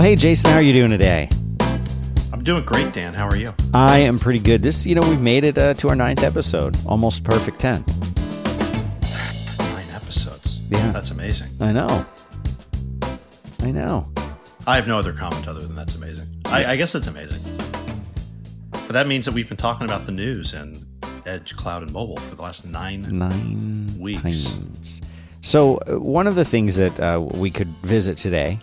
Well, hey, Jason, how are you doing today? I'm doing great, Dan. How are you? I am pretty good. This, you know, we've made it uh, to our ninth episode, almost perfect 10. Nine episodes. Yeah. That's amazing. I know. I know. I have no other comment other than that's amazing. I, I guess it's amazing. But that means that we've been talking about the news and Edge, Cloud, and Mobile for the last nine. Nine Weeks. times. So, uh, one of the things that uh, we could visit today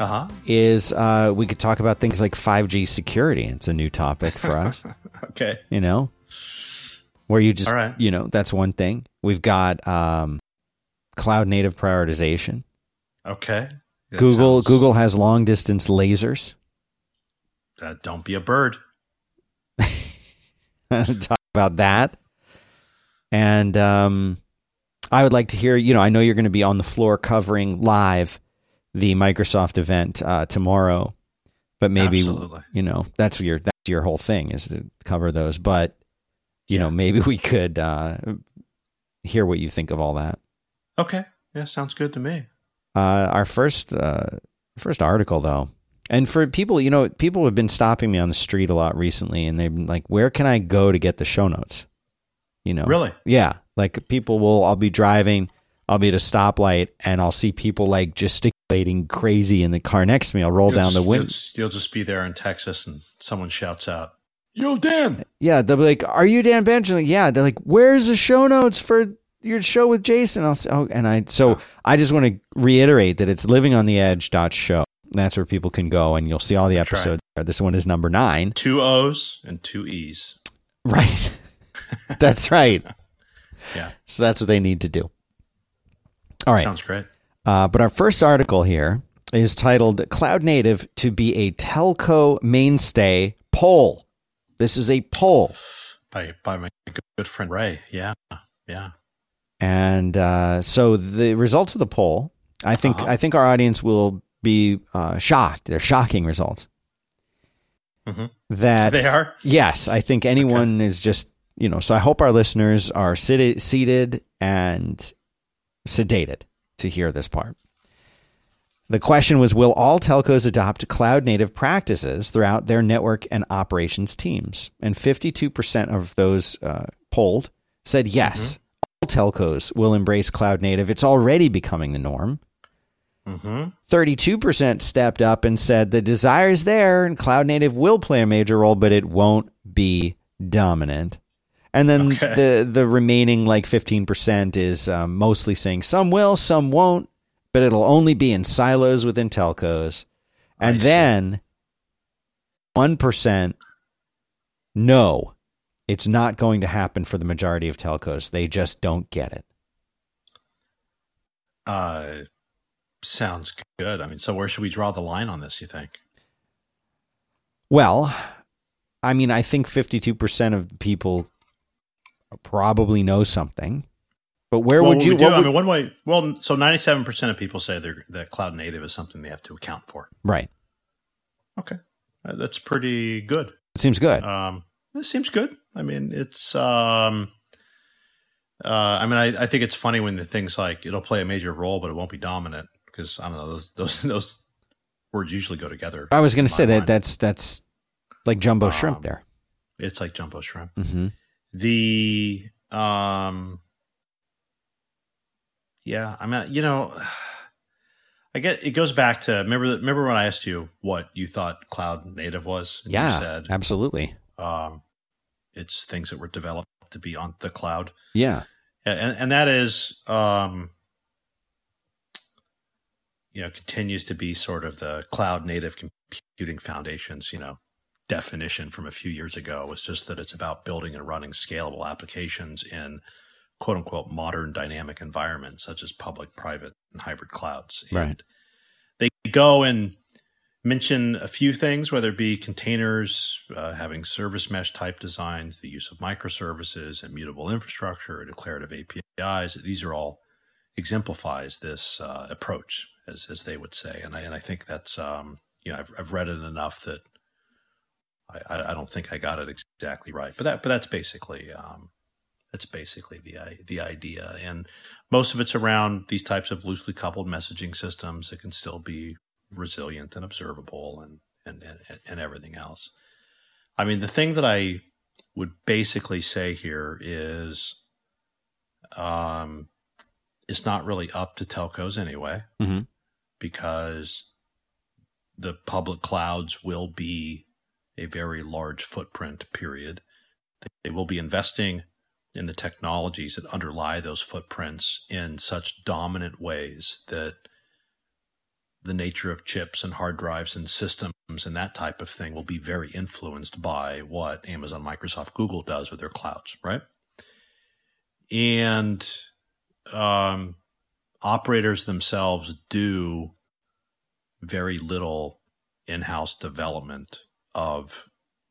Uh huh. is uh, we could talk about things like 5G security. It's a new topic for us, Okay. you know, where you just, right. you know, that's one thing. We've got um, cloud native prioritization. Okay. That Google sounds- Google has long distance lasers. Uh, don't be a bird. talk about that. And um, I would like to hear, you know, I know you're going to be on the floor covering live the Microsoft event uh, tomorrow, but maybe Absolutely. you know that's your that's your whole thing is to cover those. But you know, maybe we could uh, hear what you think of all that. Okay. Yeah, sounds good to me. Uh, our first uh, first article though, and for people, you know, people have been stopping me on the street a lot recently, and they've been like, "Where can I go to get the show notes?" You know, Really? Yeah, like people will. I'll be driving. I'll be at a stoplight, and I'll see people like gesticulating crazy in the car next to me. I'll roll You'll down just, the You'll window. just, you'll just be there in Texas and someone shouts out, Yo, Dan! Yeah, they'll be like, "Are you Dan Bench?" Like, yeah, they're like, "Where's the show notes for your show with Jason?" I'll say, "Oh," and I so I just want to reiterate that it's living on the edge dot show. That's where people can go, and you'll see all the That's right. episodes. This one is number nine. Two O's and two E's. Right. that's right. Yeah. So that's what they need to do. All right. Sounds great. Uh, but our first article here is titled Cloud Native to be a Telco Mainstay Poll. This is a poll. By, by my good, friend Ray. Yeah. Yeah. And uh, so the results of the poll, I think, Uh-huh. I think our audience will be uh, shocked. They're shocking results. Mhm. That They are? Yes, I think anyone is just you know. So I hope our listeners are seated, seated and sedated to hear this part. The question was Will all telcos adopt cloud native practices throughout their network and operations teams? And 52% of those uh, polled said yes. All telcos will embrace cloud native. It's already becoming the norm. Mm-hmm. 32% stepped up and said the desire is there and cloud native will play a major role, but it won't be dominant. And then Okay. the the remaining like 15% is um, mostly saying some will, some won't, but it'll only be in silos within telcos. And I see. then 1% no, it's not going to happen for the majority of telcos. They just don't get it. Uh, sounds good. I mean, so where should we draw the line on this, you think? Well, I mean, I think 52% of people probably know something. But where Well, would you do, I would- mean, one way, well, so 97% of people say they're, that cloud native is something they have to account for. Right. Okay. Uh, that's pretty good. It seems good. Um, it seems good. I mean, it's, um, uh, I mean, I, I think it's funny when the things like it'll play a major role, but it won't be dominant because I don't know, those, those, those words usually go together. I was going to say my that that's that's like jumbo Um, shrimp there. It's like jumbo shrimp. hmm the um yeah i mean you know i get it goes back to remember remember when i asked you what you thought cloud native was And Yeah, you said absolutely. um it's things that were developed to be on the cloud Yeah. and, and that is um you know continues to be sort of the cloud native computing foundations you know definition from a few years ago. Was just that it's about building and running scalable applications in quote unquote modern dynamic environments such as public private and hybrid clouds. Right. and they go and mention a few things whether it be containers uh, having service mesh type designs the use of microservices immutable infrastructure declarative apis these are all exemplifies this uh, approach as, as they would say. And I, and I think that's um, you know I've, I've read it enough that I, I, don't think I got it exactly right but that but that's basically um, that's basically the the idea and most of it's around these types of loosely coupled messaging systems that can still be resilient and observable and, and, and, and everything else. I mean, the thing that I would basically say here is um, it's not really up to telcos anyway, mm-hmm. because the public clouds will be a very large footprint, period. They will be investing in the technologies that underlie those footprints in such dominant ways that the nature of chips and hard drives and systems and that type of thing will be very influenced by what Amazon, Microsoft, Google does with their clouds, right? And um, operators themselves do very little in house development of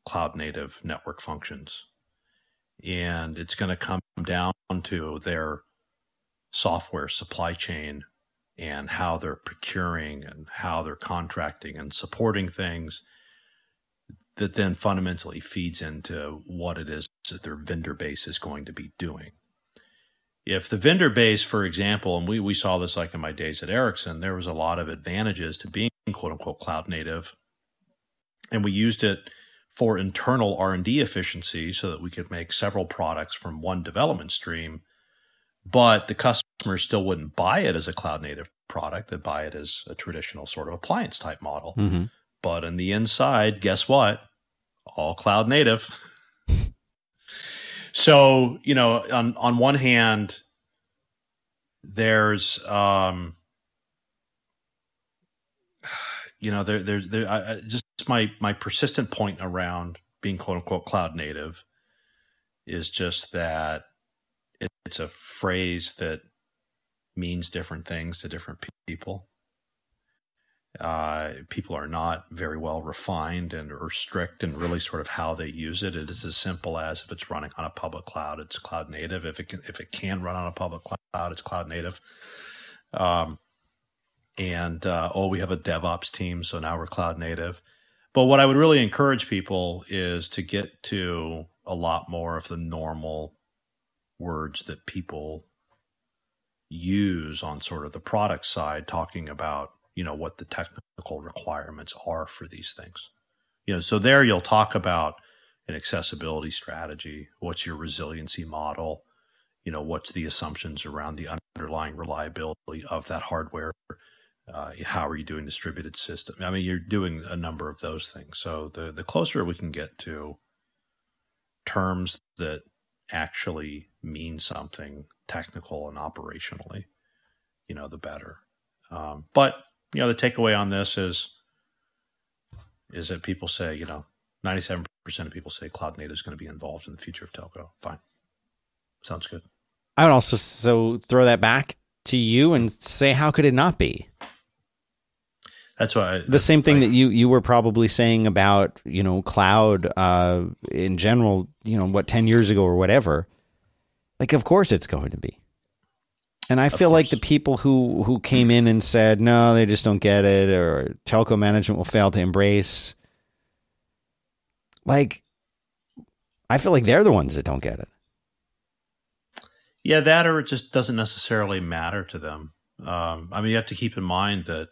cloud native network functions. And it's going to come down to their software supply chain and how they're procuring and how they're contracting and supporting things that then fundamentally feeds into what it is that their vendor base is going to be doing. If the vendor base, for example, and we, we saw this like in my days at Ericsson, there was a lot of advantages to being quote unquote cloud native. And we used it for internal R&D efficiency so that we could make several products from one development stream but the customers still wouldn't buy it as a cloud native product. They'd buy it as a traditional sort of appliance type model. Mm-hmm. But on the inside, guess what? All cloud native. so, you know, on, on one hand, there's, um, you know, there, there's, there, I, just my, my persistent point around being quote unquote cloud native is just that it's a phrase that means different things to different people. Uh, people are not very well refined and or strict and really sort of how they use it. It is as simple as if it's running on a public cloud, it's cloud native. If it can, if it can run on a public cloud, it's cloud native. Um, and uh, oh, we have a DevOps team, so now we're cloud native. But what I would really encourage people is to get to a lot more of the normal words that people use on sort of the product side talking about you know what the technical requirements are for these things you know so there you'll talk about an accessibility strategy what's your resiliency model you know what's the assumptions around the underlying reliability of that hardware uh, how are you doing distributed system i mean you're doing a number of those things so the the closer we can get to terms that actually mean something technical and operationally, you know, the better. Um, but you know, the takeaway on this is is that people say, you know, ninety seven percent of people say cloud native is going to be involved in the future of telco. Fine, sounds good. I would also so throw that back to you and say, how could it not be? That's why the same thing that you you were probably saying about you know cloud uh, in general. You know what, ten years ago or whatever. Like, of course it's going to be. And I feel like the people who who came in and said no, they just don't get it, or telco management will fail to embrace. Like, I feel like they're the ones that don't get it. Yeah, that or it just doesn't necessarily matter to them. Um, I mean, you have to keep in mind that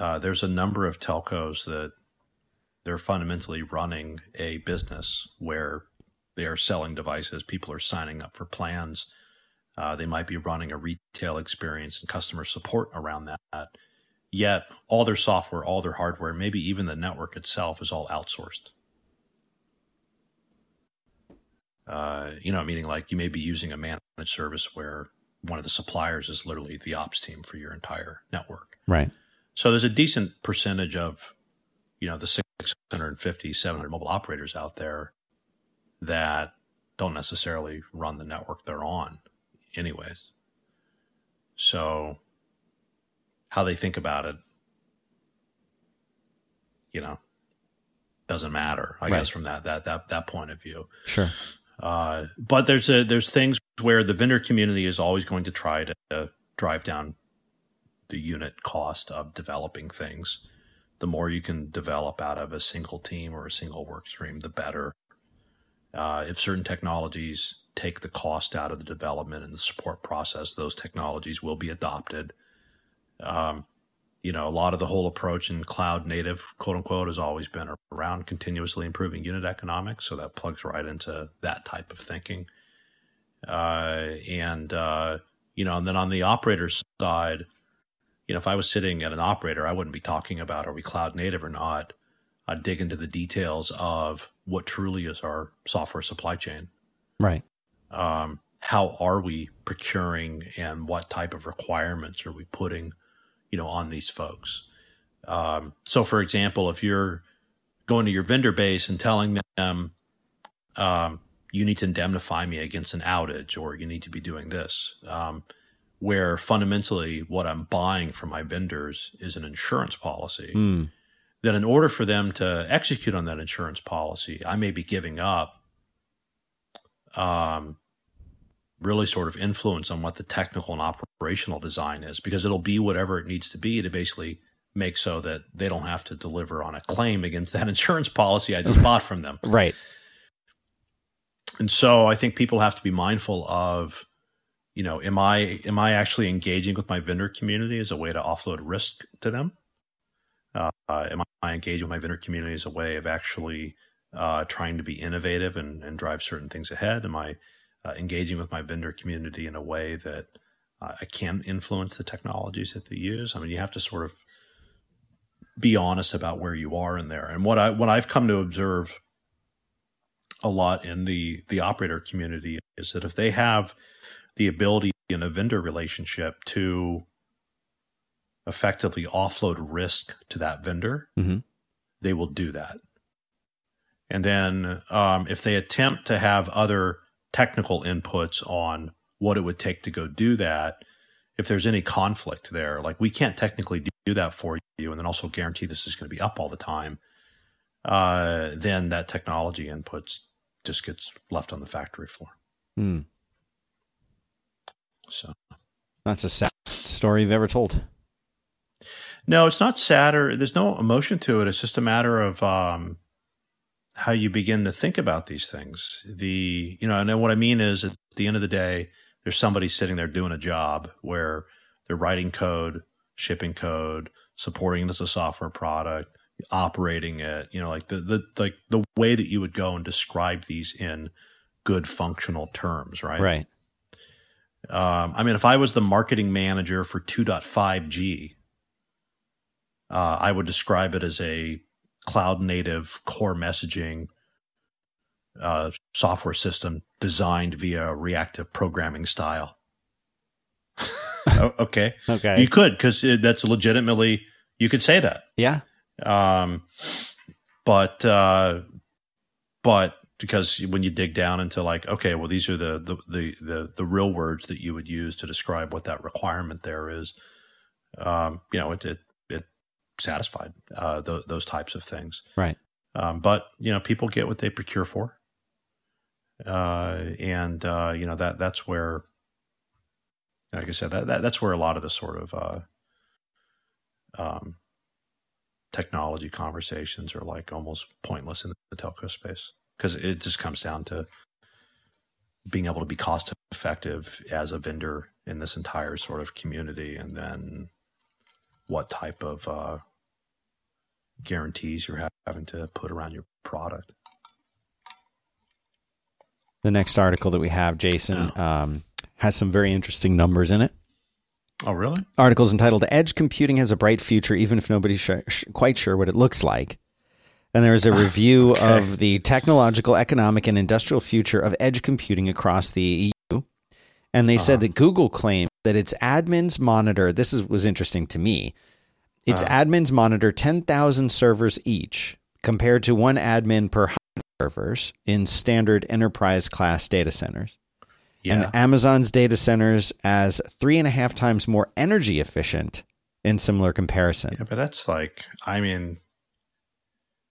uh, there's a number of telcos that they're fundamentally running a business where they are selling devices. People are signing up for plans. Uh, they might be running a retail experience and customer support around that. Yet, all their software, all their hardware, maybe even the network itself is all outsourced. Uh, you know, meaning like you may be using a managed service where one of the suppliers is literally the ops team for your entire network. Right. So there's a decent percentage of, you know, the 650, 700 mobile operators out there that don't necessarily run the network they're on, anyways. So how they think about it, you know, doesn't matter. I right. guess from that that that that point of view. Sure. Uh, but there's a there's things where the vendor community is always going to try to uh, drive down the unit cost of developing things. The more you can develop out of a single team or a single work stream, the better. Uh, if certain technologies take the cost out of the development and the support process, those technologies will be adopted. Um, you know, a lot of the whole approach in cloud native, quote unquote, has always been around continuously improving unit economics. So that plugs right into that type of thinking. Uh, and, uh, you know, and then on the operator side, you know, if I was sitting at an operator, I wouldn't be talking about are we cloud native or not. I'd dig into the details of what truly is our software supply chain. Right. Um, how are we procuring and what type of requirements are we putting you know on these folks um, so for example if you're going to your vendor base and telling them um, you need to indemnify me against an outage or you need to be doing this um, where fundamentally what i'm buying from my vendors is an insurance policy mm. then in order for them to execute on that insurance policy i may be giving up um, really sort of influence on what the technical and operational design is because it'll be whatever it needs to be to basically make so that they don't have to deliver on a claim against that insurance policy I just bought from them. Right. And so I think people have to be mindful of you know am I am I actually engaging with my vendor community as a way to offload risk to them? Uh, am I engaging with my vendor community as a way of actually uh, trying to be innovative and, and drive certain things ahead? Am I uh, engaging with my vendor community in a way that uh, I can influence the technologies that they use. I mean, you have to sort of be honest about where you are in there. And what I what I've come to observe a lot in the the operator community is that if they have the ability in a vendor relationship to effectively offload risk to that vendor, mm-hmm. they will do that. And then um, if they attempt to have other technical inputs on what it would take to go do that if there's any conflict there like we can't technically do that for you and then also guarantee this is going to be up all the time uh, then that technology inputs just gets left on the factory floor mm. So that's a sad story you've ever told no it's not sad or there's no emotion to it it's just a matter of um, how you begin to think about these things. The you know, and what I mean is at the end of the day, there's somebody sitting there doing a job where they're writing code, shipping code, supporting it as a software product, operating it. You know, like the the like the way that you would go and describe these in good functional terms, right? Right. Um, I mean, if I was the marketing manager for 2.5G, uh, I would describe it as a cloud native core messaging uh, software system designed via reactive programming style. okay. Okay. You could, because that's legitimately, you could say that. Yeah. Um, but, uh, but because when you dig down into like, okay, well, these are the, the, the, the, the real words that you would use to describe what that requirement there is. Um, you know, it, it satisfied uh, th- those types of things. Right. Um, but you know, people get what they procure for, uh, and uh, you know that that's where, like I said, that, that that's where a lot of the sort of uh, um, technology conversations are like almost pointless in the telco space because it just comes down to being able to be cost effective as a vendor in this entire sort of community and then what type of uh, guarantees you're having to put around your product. The next article that we have, Jason, um, has some very interesting numbers in it. Oh, really? Article's entitled "Edge Computing Has a Bright Future, Even If Nobody's sh- sh- Quite Sure What It Looks Like." And there is a review Okay. of the technological, economic, and industrial future of edge computing across the EU. And they said Uh-huh. that Google claimed that its admins monitor. This is, was interesting to me. Its Uh-huh. admins monitor 10,000 servers each, compared to one admin per 100 servers in standard enterprise class data centers. Yeah. And Amazon's data centers as three and a half times more energy efficient in similar comparison. yeah, but that's like, I mean,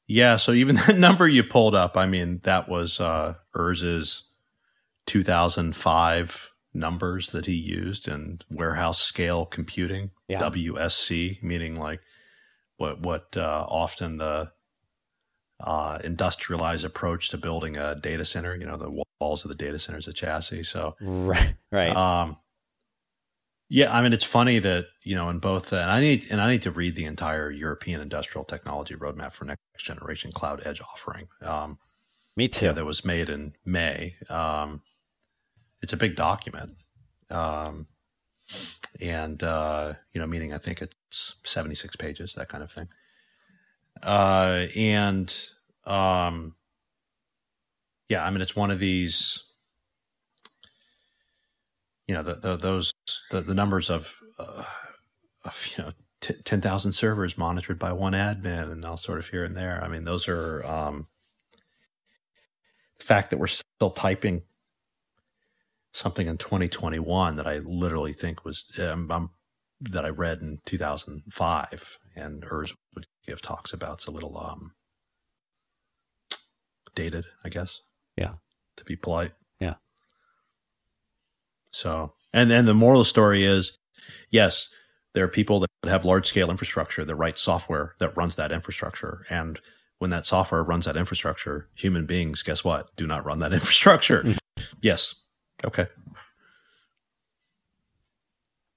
yeah. So even that number you pulled up, I mean, that was uh, Urs's 2005 numbers that he used in warehouse scale computing, Yeah. WSC, meaning like what what uh, often the uh, industrialized approach to building a data center. You know, the walls of the data center is a chassis. So Right. Right. Um, Yeah, I mean it's funny that you know in both, uh, and I need and I need to read the entire European industrial technology roadmap for next generation cloud edge offering. Um, Me too. yeah, that was made in May. Um, it's a big document, um, and uh, you know, meaning I think it's seventy six pages, that kind of thing. Uh, and um, yeah, I mean, it's one of these. You know, the, the those the, the numbers of, uh, of you know t- ten thousand servers monitored by one admin and all sort of here and there. I mean, those are um, the fact that we're still typing something in 2021 that I literally think was um, um, that I read in 2005, and Urs would give talks about. It's a little um, dated, I guess. Yeah. To be polite. Yeah. So, and then the moral story is, yes, there are people that have large scale infrastructure that write software that runs that infrastructure, and when that software runs that infrastructure, human beings, guess what? Do not run that infrastructure. Hmm. yes. Okay.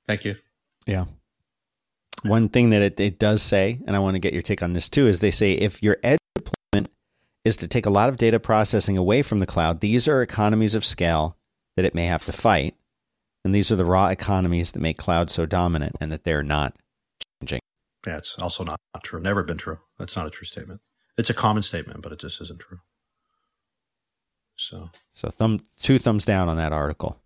Thank you. Yeah. One thing that it, it does say, and I want to get your take on this too, is they say if your edge deployment is to take a lot of data processing away from the cloud, these are economies of scale that it may have to fight. And these are the raw economies that make cloud so dominant and that they're not changing. Yeah, it's also not, not true. Never been true. That's not a true statement. It's a common statement, but it just isn't true. So, So thumb two thumbs down on that article.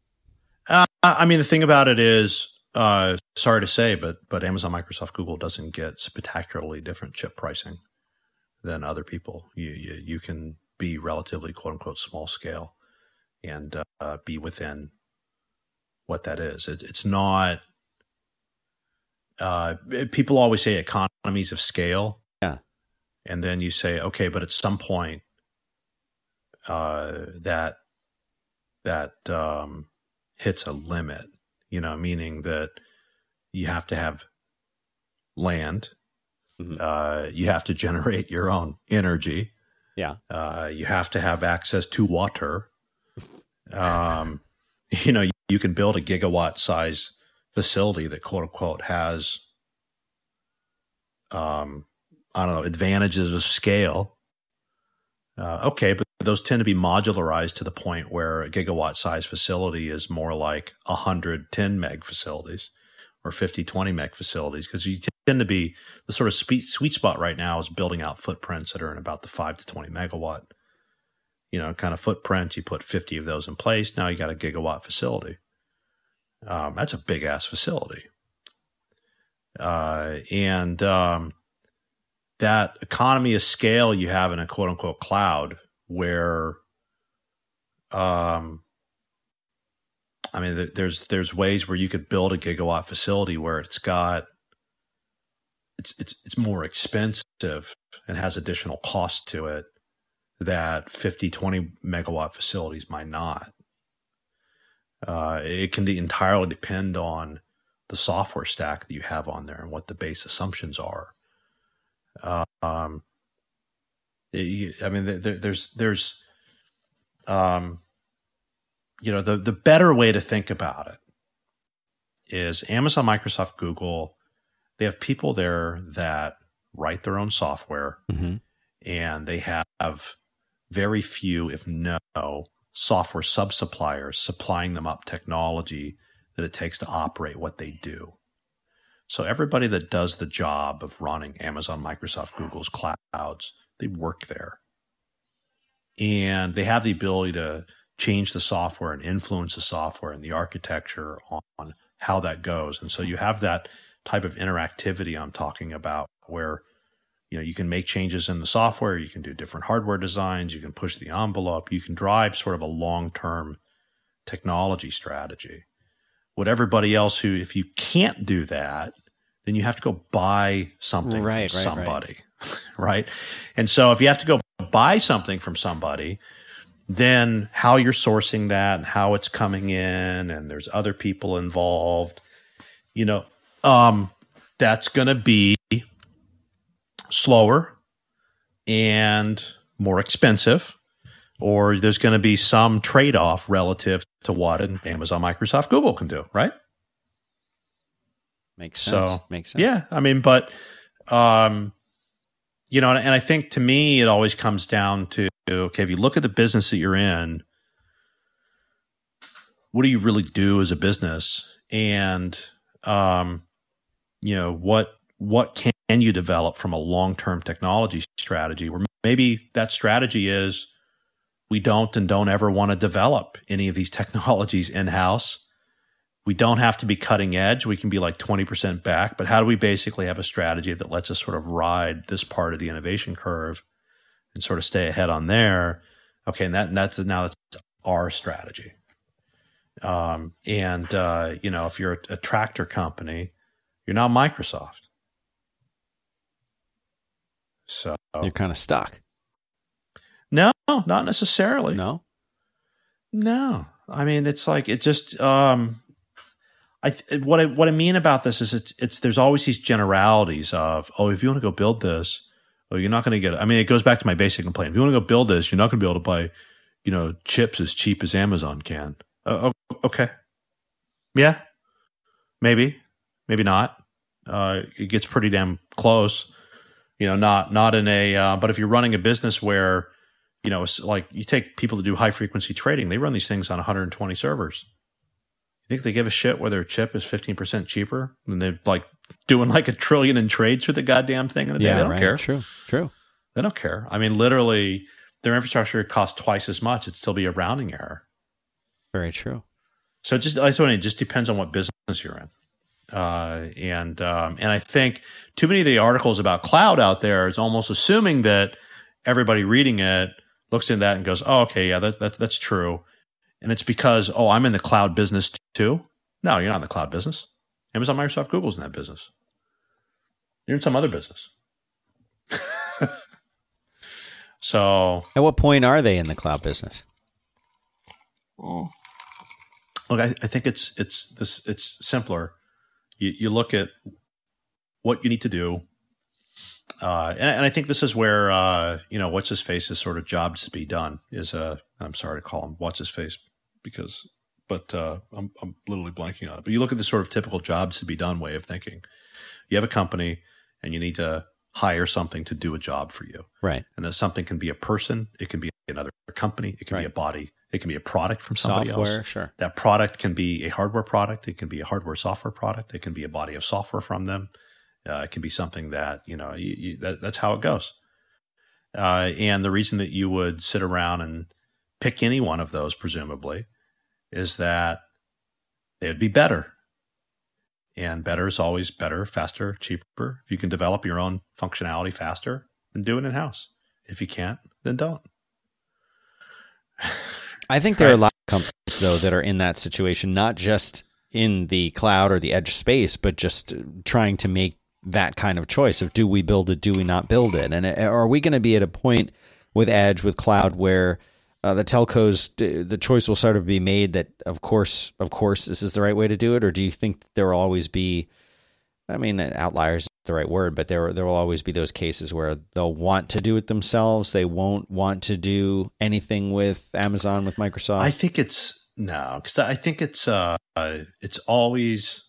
uh, I mean, the thing about it is, uh, sorry to say, but but Amazon, Microsoft, Google doesn't get spectacularly different chip pricing than other people. You you, you can be relatively quote unquote small scale and uh, be within what that is. It, it's not. Uh, people always say economies of scale. Yeah. And then you say, okay, but at some point, uh, that that um, hits a limit. You know, meaning that you have to have land. Mhm. Uh, you have to generate your own energy. Yeah. Uh, you have to have access to water. Um, you know, you can build a gigawatt size facility that quote unquote has, um, I don't know, advantages of scale. Uh, okay, but those tend to be modularized to the point where a gigawatt size facility is more like 110 meg facilities or 50, 20 meg facilities because you tend to be the sort of sweet, sweet spot right now is building out footprints that are in about the 5 to 20 megawatt you know kind of footprint you put 50 of those in place. Now you got a gigawatt facility. Um, that's a big ass facility. Uh, and um, that economy of scale you have in a quote unquote cloud where um, I mean, there's there's ways where you could build a gigawatt facility where it's got it's it's it's more expensive and has additional cost to it that 50 20 megawatt facilities might not uh, it can entirely depend on the software stack that you have on there and what the base assumptions are uh, um, it- i mean there, there's there's um, you know the the better way to think about it is Amazon, Microsoft, Google. They have people there that write their own software, Mm-hmm. and they have very few, if no, software sub suppliers supplying them up technology that it takes to operate what they do. So everybody that does the job of running Amazon, Microsoft, Google's clouds, they work there. And they have the ability to change the software and influence the software and the architecture on how that goes. And so you have that type of interactivity I'm talking about where you know you can make changes in the software, you can do different hardware designs, you can push the envelope, you can drive sort of a long-term technology strategy. What everybody else who if you can't do that, then you have to go buy something Right, from right, right. somebody. right? And so if you have to go buy something from somebody, then how you're sourcing that and how it's coming in and there's other people involved you know um that's going to be slower and more expensive or there's going to be some trade-off relative to what an amazon microsoft google can do right Makes sense. So, Makes sense. Yeah, I mean, but um, you know, and, and I think to me, it always comes down to okay, if you look at the business that you're in, what do you really do as a business, and um, you know what what can you develop from a long term technology strategy where maybe that strategy is we don't and don't ever want to develop any of these technologies in house we don't have to be cutting edge. We can be like 20% back, but how do we basically have a strategy that lets us sort of ride this part of the innovation curve and sort of stay ahead on there? Okay. And that, and that's now that's our strategy. Um, and, uh, you know, if you're a, a tractor company, you're not Microsoft. So you're kind of stuck. No, not necessarily. No. No. I mean, it's like it just um I th- what I what I mean about this is it's it's there's always these generalities of oh if you want to go build this oh you're not going to get it. I mean it goes back to my basic complaint. If you want to go build this, you're not going to be able to buy you know chips as cheap as Amazon can. Uh, okay, yeah, maybe, maybe not. Uh, it gets pretty damn close. You know, not not in a uh, but if you're running a business where you know like you take people to do high frequency trading, they run these things on 120 servers you think they give a shit whether a chip is 15% cheaper than they're like doing like a trillion in trades for the goddamn thing in a day? Yeah, they don't right. care. True, true. They don't care. I mean, literally, their infrastructure costs twice as much. It'd still be a rounding error. Very true. So it just, I thought it just depends on what business you're in. Uh, and um, and I think too many of the articles about cloud out there is almost assuming that everybody reading it looks at that and goes, "Oh, okay, yeah, that, that that's true." and it's because oh i'm in the cloud business too? No you're not in the cloud business. Amazon microsoft google's in that business. You're in some other business. So at what point are they in the cloud business? Well, look I, I think it's it's this it's simpler you, you look at what you need to do uh, and, and, I think this is where uh, you know what's his face is sort of jobs to be done is uh, I'm sorry to call him what's his face because, but uh, I'm, I'm literally blanking on it. But you look at the sort of typical jobs to be done way of thinking. You have a company and you need to hire something to do a job for you. Right. And that something can be a person, it can be another company, it can right. be a body, it can be a product from somebody software, else. Sure. That product can be a hardware product, it can be a hardware software product, it can be a body of software from them. Uh, it can be something that you know you, you, that, that's how it goes. Uh, and the reason that you would sit around and pick any one of those, presumably, is that they'd be better. And better is always better, faster, cheaper. If you can develop your own functionality faster, then do it in house. If you can't, then don't. I think there right. are a lot of companies, though, that are in that situation, not just in the cloud or the edge space, but just trying to make that kind of choice of do we build it, do we not build it? And are we going to be at a point with edge, with cloud, where uh, the telcos, the choice will sort of be made that, of course, of course, this is the right way to do it, or do you think there will always be? I mean, outliers is the right word, but there there will always be those cases where they'll want to do it themselves. They won't want to do anything with Amazon with Microsoft. I think it's no, because I think it's uh, it's always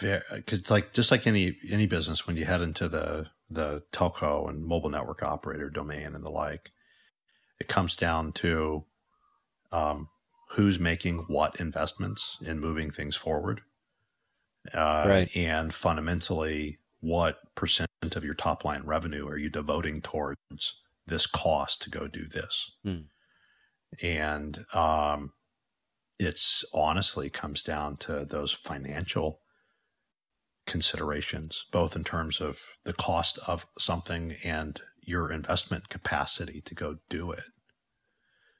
because like just like any any business when you head into the the telco and mobile network operator domain and the like it comes down to um, who's making what investments in moving things forward. Uh, right. And fundamentally, what percent of your top line revenue are you devoting towards this cost to go do this? Hmm. And um, it's honestly comes down to those financial considerations, both in terms of the cost of something and your investment capacity to go do it.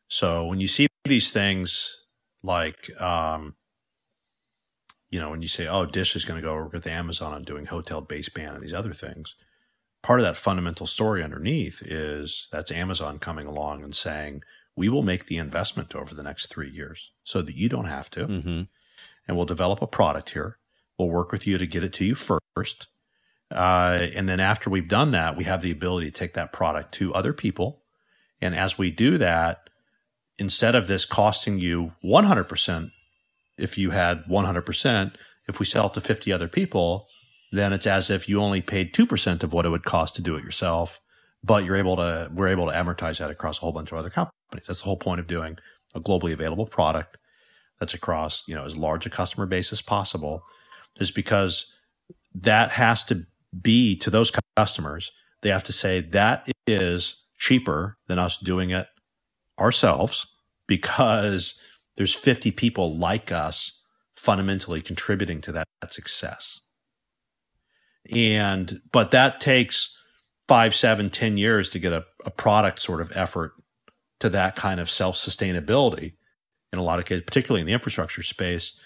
So when you see these things like, um, you know, when you say, oh, Dish is going to go work with Amazon on doing hotel baseband and these other things, part of that fundamental story underneath is that's Amazon coming along and saying, we will make the investment over the next three years so that you don't have to. Mm-hmm. And we'll develop a product here. We'll work with you to get it to you first. Uh, and then after we've done that, we have the ability to take that product to other people. And as we do that, instead of this costing you 100%, if you had 100%, If we sell it to 50 other people, then it's as if you only paid 2% of what it would cost to do it yourself, but you're able to, we're able to amortize that across a whole bunch of other companies. That's the whole point of doing a globally available product that's across, you know, as large a customer base as possible is because that has to be to those customers. They have to say that is cheaper than us doing it ourselves because there's 50 people like us fundamentally contributing to that, that success. And, but that takes five, seven, ten years to get a, a product sort of effort to that kind of self sustainability in a lot of cases, particularly in the infrastructure space.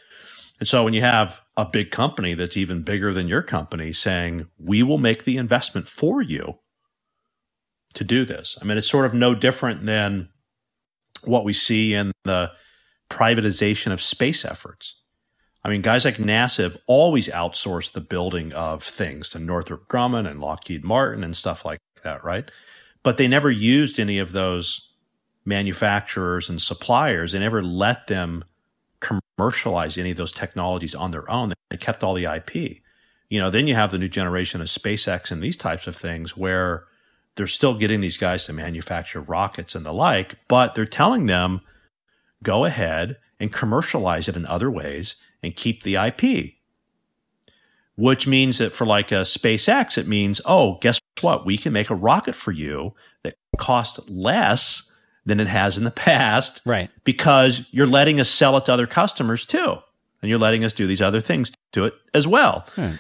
And so when you have a big company that's even bigger than your company saying, we will make the investment for you to do this. I mean, it's sort of no different than what we see in the privatization of space efforts. I mean, guys like NASA have always outsourced the building of things to Northrop Grumman and Lockheed Martin and stuff like that, right? But they never used any of those manufacturers and suppliers. They never let them commercialize any of those technologies on their own. They kept all the IP. You know, then you have the new generation of SpaceX and these types of things where they're still getting these guys to manufacture rockets and the like, but they're telling them go ahead and commercialize it in other ways and keep the IP. Which means that for like a SpaceX, it means, oh, guess what? We can make a rocket for you that costs less than it has in the past. Right. Because you're letting us sell it to other customers too. And you're letting us do these other things to it as well. Hmm.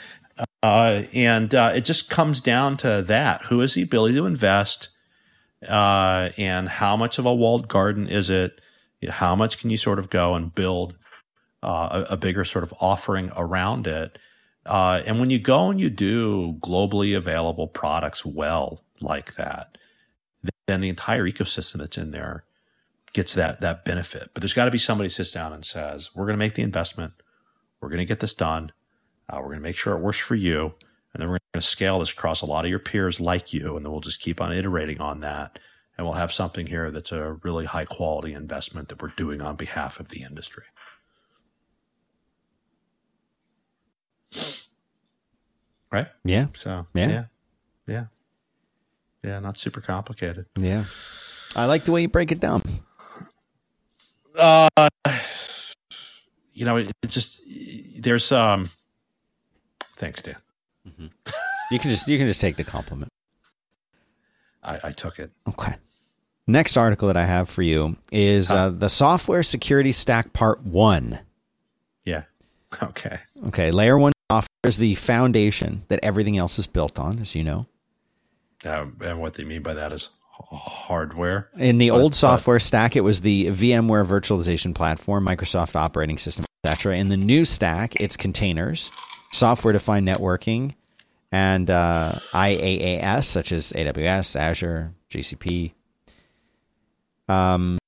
Uh, and uh, it just comes down to that. Who has the ability to invest? Uh, and how much of a walled garden is it? How much can you sort of go and build uh, a, a, bigger sort of offering around it? Uh, and when you go and you do globally available products well like that, then the entire ecosystem that's in there gets that that benefit. But there's got to be somebody sits down and says, "We're going to make the investment. We're going to get this done. Uh, we're going to make sure it works for you, and then we're going to scale this across a lot of your peers like you, and then we'll just keep on iterating on that, and we'll have something here that's a really high quality investment that we're doing on behalf of the industry." Right? Yeah. So yeah. yeah. Yeah. Yeah, not super complicated. Yeah. I like the way you break it down. Uh you know, it, it just there's um thanks, Dan. Mm-hmm. you can just you can just take the compliment. I, I took it. Okay. Next article that I have for you is uh, the software security stack part one. Yeah. Okay. Okay. Layer one software is the foundation that everything else is built on, as you know. Uh, and what they mean by that is hardware. In the but, old software but, stack, it was the VMware virtualization platform, Microsoft operating system, etc. In the new stack, it's containers, software defined networking, and uh, IaaS such as AWS, Azure, GCP. Um,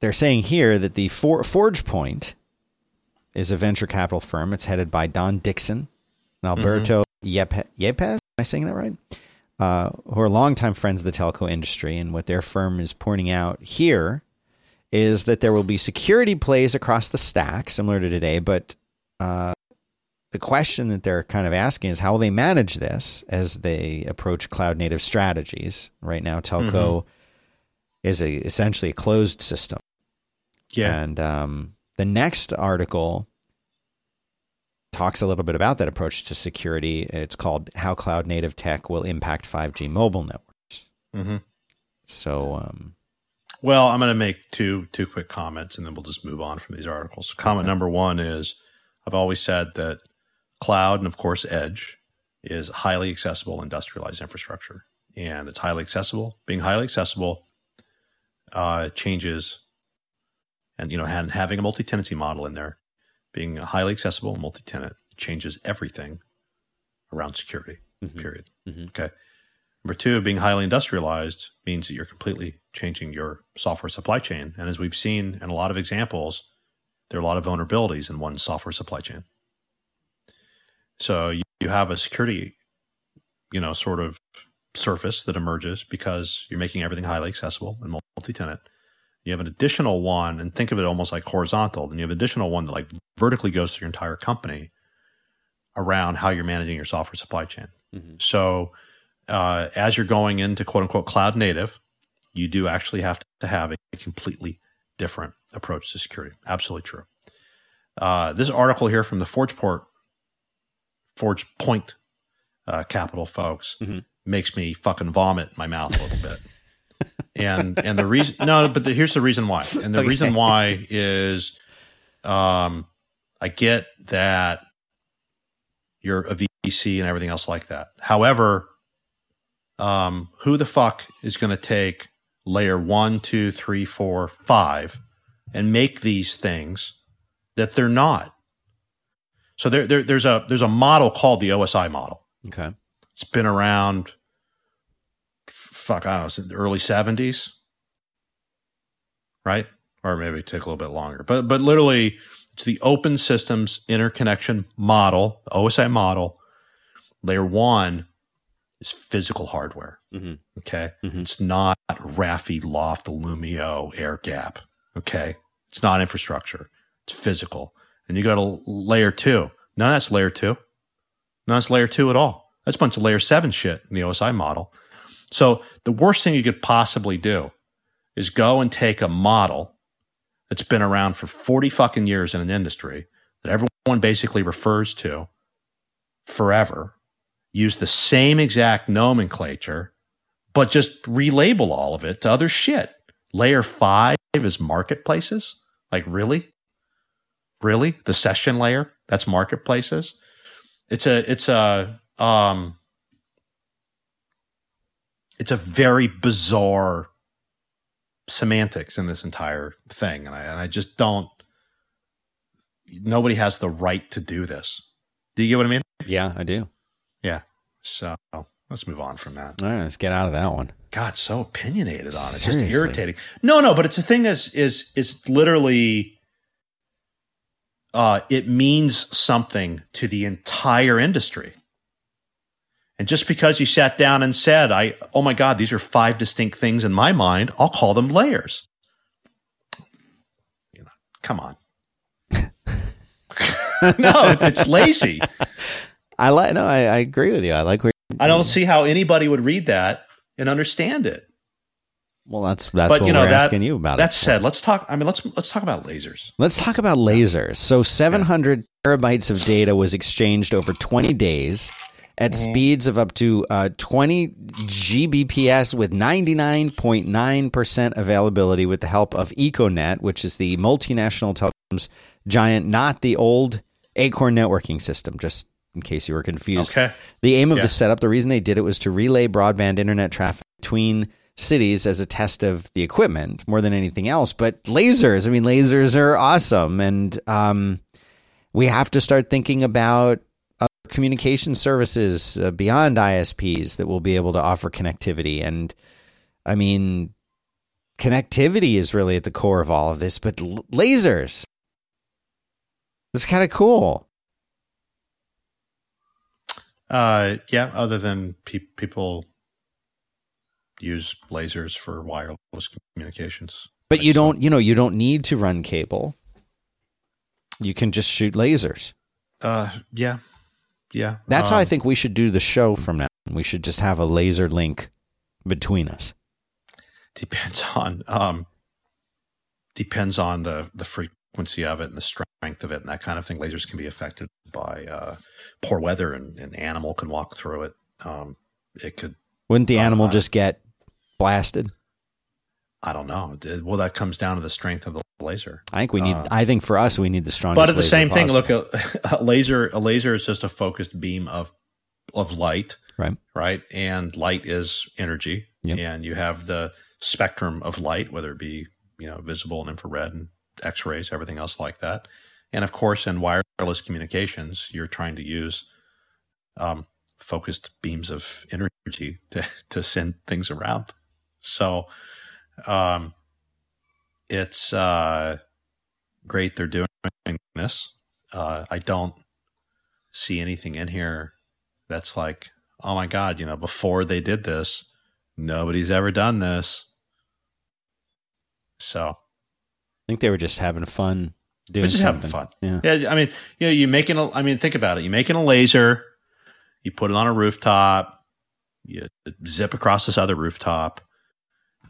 they're saying here that the For- ForgePoint is a venture capital firm. It's headed by Don Dixon and Alberto mm-hmm. Yépez Am I saying that right? Uh, who are longtime friends of the telco industry, and what their firm is pointing out here is that there will be security plays across the stack, similar to today, but uh, the question that they're kind of asking is how will they manage this as they approach cloud native strategies? Right now, telco mm-hmm. Is a, essentially a closed system. Yeah. And um, the next article talks a little bit about that approach to security. It's called How Cloud Native Tech Will Impact 5G Mobile Networks. Mm-hmm. So, um, well, I'm going to make two two quick comments, and then we'll just move on from these articles. Comment okay. number one is I've always said that cloud and of course edge is highly accessible industrialized infrastructure, and it's highly accessible. Being highly accessible uh, changes, and you know, and having a multi-tenancy model in there being highly accessible, multi-tenant changes everything around security. Mm-hmm. Period. Mm-hmm. Okay. Number two, being highly industrialized means that you're completely changing your software supply chain. And as we've seen in a lot of examples, there are a lot of vulnerabilities in one software supply chain. So you, you have a security, you know, sort of surface that emerges because you're making everything highly accessible and multi-tenant. You have an additional one, and think of it almost like horizontal. Then you have additional one that like vertically goes to your entire company around how you're managing your software supply chain. Mm-hmm. So uh, as you're going into quote unquote cloud native, you do actually have to have a completely different approach to security. Absolutely true. Uh, this article here from the Forgeport, Forge Point uh, Capital folks mm-hmm. Makes me fucking vomit my mouth a little bit. and and the reason no, but the, here's the reason why. And the okay. reason why is, um, I get that you're a VC and everything else like that. However, um, who the fuck is going to take layer one, two, three, four, five, and make these things that they're not? So there, there, there's a there's a model called the OSI model. Okay, it's been around. Fuck, I don't know, the early seventies, right? Or maybe take a little bit longer, but but literally, it's the Open Systems Interconnection Model, OSI model. Layer one is physical hardware. Mm-hmm. Okay. Mm-hmm. It's not Rafay, Loft, Illumio, Air Gap. Okay. It's not infrastructure. It's physical. And you go to layer two. None of that's layer two. None of that's layer two at all. That's a bunch of layer seven shit in the OSI model. So the worst thing you could possibly do is go and take a model that's been around for 40 fucking years in an industry that everyone basically refers to forever use the same exact nomenclature, but just relabel all of it to other shit. Layer five is marketplaces. Like, really? Really? The session layer? That's marketplaces? It's a, it's a, um, it's a very bizarre semantics in this entire thing. And I, and I just don't, nobody has the right to do this. Do you get what I mean? Yeah, I do. Yeah. So let's move on from that. All right, let's get out of that one. God, so opinionated on it. Seriously. Just irritating. No, no, but it's a thing is is is literally uh it means something to the entire industry. And just because you sat down and said, I oh my God, these are five distinct things in my mind, I'll call them layers. You know, come on. no, it's lazy. I like. No, I, I agree with you. I like where. I don't see how anybody would read that and understand it. Well, that's that's but, what you know, we're that, asking you about. That said, let's talk. I mean, let's let's talk about lasers. Let's talk about lasers. So, 700 yeah. terabytes of data was exchanged over 20 days at mm-hmm. speeds of up to uh, 20 Gbps with 99.9% availability with the help of Econet, which is the multinational telecoms giant, not the old Acorn networking system. Just in case you were confused. Okay. The aim of yeah. the setup, the reason they did it was to relay broadband internet traffic between cities as a test of the equipment more than anything else. But lasers, I mean, lasers are awesome. And um, we have to start thinking about communication services uh, beyond ISPs that will be able to offer connectivity. And I mean, connectivity is really at the core of all of this, but l- lasers. It's kind of cool. Uh, yeah. Other than pe- people use lasers for wireless communications, but you don't. You know, you don't need to run cable. You can just shoot lasers. Uh, yeah, yeah. That's um, how I um, think we should do the show from now. We should just have a laser link between us. Depends on um, depends on the the frequency of it and the strength of it and that kind of thing. Lasers can be affected by uh, poor weather, and an animal can walk through it. Um, it could. Wouldn't the animal just get blasted? I don't know. Well, that comes down to the strength of the laser. I think we need. Uh, I think for us, we need the strongest. But at the same possible. thing, look, a, a, laser. A laser is just a focused beam of of light, right? Right, and light is energy, yep. and you have the spectrum of light, whether it be you know visible and infrared and X rays, everything else like that. And of course, in wireless communications, you're trying to use um, focused beams of energy to, to send things around. So um, it's uh, great they're doing this. Uh, I don't see anything in here that's like, oh my God, you know, before they did this, nobody's ever done this. So I think they were just having fun doing just something. having fun. Yeah. Yeah, I mean, you know, you making a. I mean, think about it. You're making a laser, you put it on a rooftop, you zip across this other rooftop,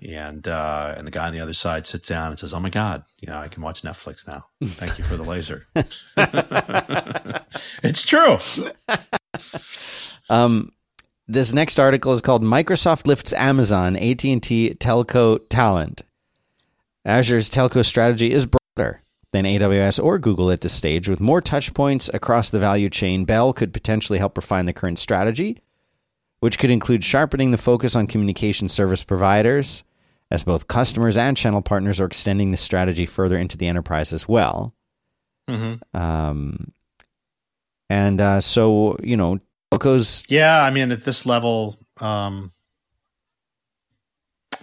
and uh, and the guy on the other side sits down and says, "Oh my god, you know, I can watch Netflix now. Thank you for the laser." it's true. Um, this next article is called "Microsoft lifts Amazon AT and T telco talent." Azure's telco strategy is broader than AWS or Google at this stage, with more touch points across the value chain. Bell could potentially help refine the current strategy, which could include sharpening the focus on communication service providers, as both customers and channel partners are extending the strategy further into the enterprise as well. Mm-hmm. Um, and uh, so, you know, telcos Yeah, I mean, at this level, um,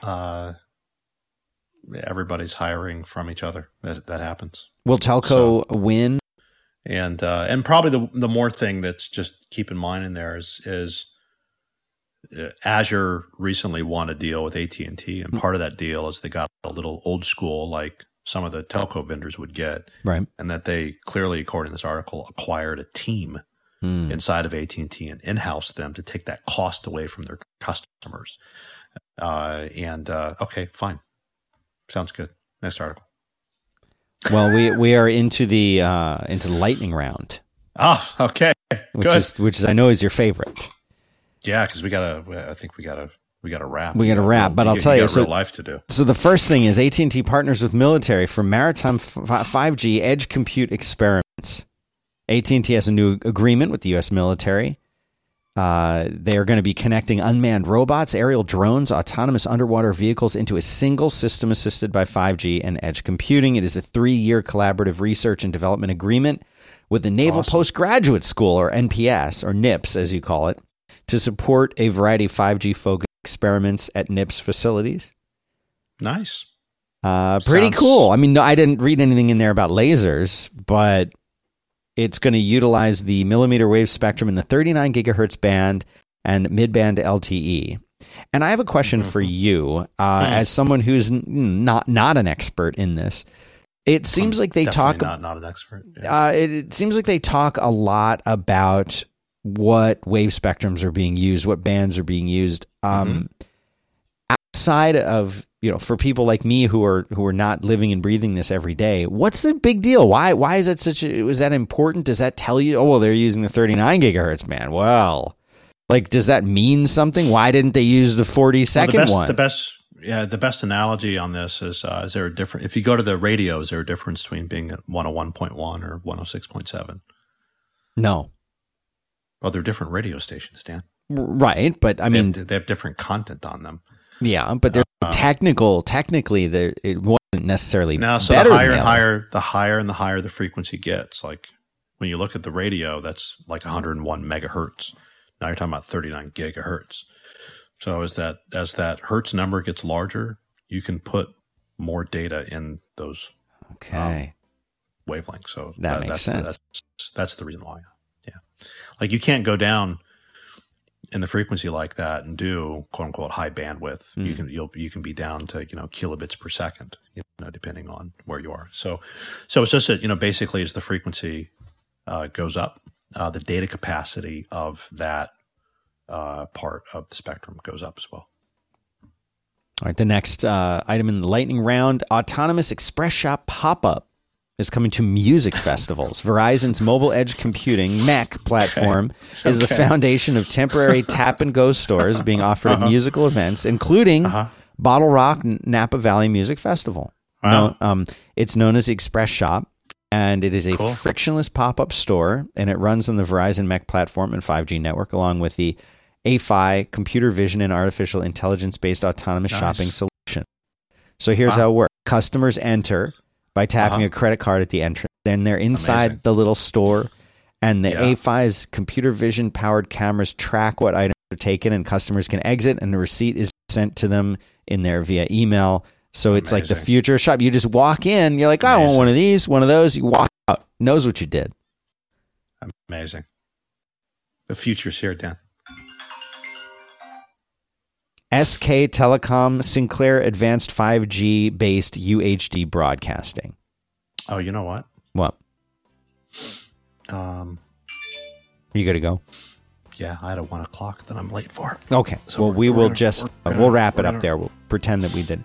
uh, everybody's hiring from each other. That that happens. will telco win and uh, and probably the the more thing that's just keep in mind in there is is Azure recently won a deal with AT and T, and part of that deal is they got a little old school like some of the telco vendors would get, right and that they clearly, according to this article, acquired a team Hmm. inside of AT and T and in-house them to take that cost away from their customers. Uh, and uh, okay, fine, sounds good. Next article. well we we are into the uh into the lightning round Ah, okay, which good. is which is i know is your favorite Yeah, because we gotta. I think we gotta. We gotta wrap. We gotta wrap, real- but I'll tell you, got so- life to do. so the first thing is AT&T partners with military for maritime 5G edge compute experiments. AT&T has a new agreement with the US military. Uh, they are going to be connecting unmanned robots, aerial drones, autonomous underwater vehicles into a single system assisted by 5G and edge computing. It is a three-year collaborative research and development agreement with the Naval Awesome. Postgraduate School, or NPS, or NIPS as you call it, to support a variety of 5G focused experiments at NIPS facilities. Nice. Uh, pretty Sounds- cool. I mean, no, I didn't read anything in there about lasers, but it's going to utilize the millimeter wave spectrum in the 39 gigahertz band and mid band LTE. And I have a question for you, uh, Mhm. as someone who's n- not not an expert in this. It seems I'm like they talk. Not not an expert. Yeah. Uh, it, it seems like they talk a lot about what wave spectrums are being used, what bands are being used. Um, Outside of you know, for people like me who are who are not living and breathing this every day, what's the big deal? Why why is that such? A, is that important? Does that tell you? Oh well, they're using the 39 gigahertz band. Well, like, does that mean something? Why didn't they use the forty second Well, second the best, one? The best. Yeah, the best analogy on this is: uh, is there a different? If you go to the radio, is there a difference between being at one hundred one point one or one hundred six point seven? no, Well, they're different radio stations, Dan. right? But I They mean, have, they have different content on them. yeah, but there's Uh, technical. Technically, there it wasn't necessarily Now, so better the higher and higher, the higher and the higher the frequency gets. Like when you look at the radio, that's like 101 megahertz. Now you're talking about 39 gigahertz. So as that as that hertz number gets larger, you can put more data in those Okay. wavelengths. So That makes that's, sense. That's, that's the reason why. Like you can't go down in the frequency like that and do quote unquote high bandwidth. You Hmm. can you'll you can be down to you know kilobits per second. You know, depending on where you are. So so it's just that you know basically as the frequency uh, goes up, uh, the data capacity of that uh, part of the spectrum goes up as well. All right, the next uh, item in the lightning round autonomous express shop pop up is coming to music festivals. Verizon's mobile edge computing MEC platform is the foundation of temporary tap and go stores being offered at musical events, including Uh-huh. Bottle Rock Napa Valley Music Festival. Wow. No, um, it's known as the Express Shop, and it is a Cool. frictionless pop up store, and it runs on the Verizon MEC platform and 5G network, along with the AiFi computer vision and artificial intelligence based autonomous Nice. shopping solution. So here's Wow. how it works customers enter by tapping Uh-huh. a credit card at the entrance, then they're inside Amazing. the little store, and the Yeah. AiFi's computer vision powered cameras track what items are taken, and customers can exit, and the receipt is sent to them in there via email. So it's like the future shop. You just walk in, you're like, I want one of these, one of those. You walk out, knows what you did. Amazing. The future's here, Dan. SK Telecom Sinclair Advanced 5G based UHD broadcasting. Oh, you know what? What? Um, Are You got to go. yeah, I had a one o'clock that I'm late for. Okay. So well, we will gonna- just we're uh, gonna- we'll wrap it up gonna- there. We'll pretend that we did.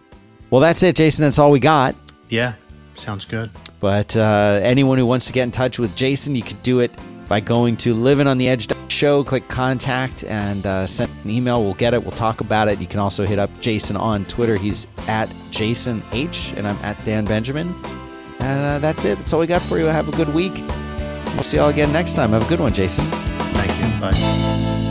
Well, that's it, Jason. That's all we got. Yeah, sounds good. But uh, anyone who wants to get in touch with Jason, you could do it by going to Living on the Edge show, click contact, and uh, send an email. We'll get it. We'll talk about it. You can also hit up Jason on Twitter. He's at Jason H, and I'm at Dan Benjamin. And uh, that's it. That's all we got for you. Have a good week. We'll see you all again next time. Have a good one, Jason. Thank you. Bye.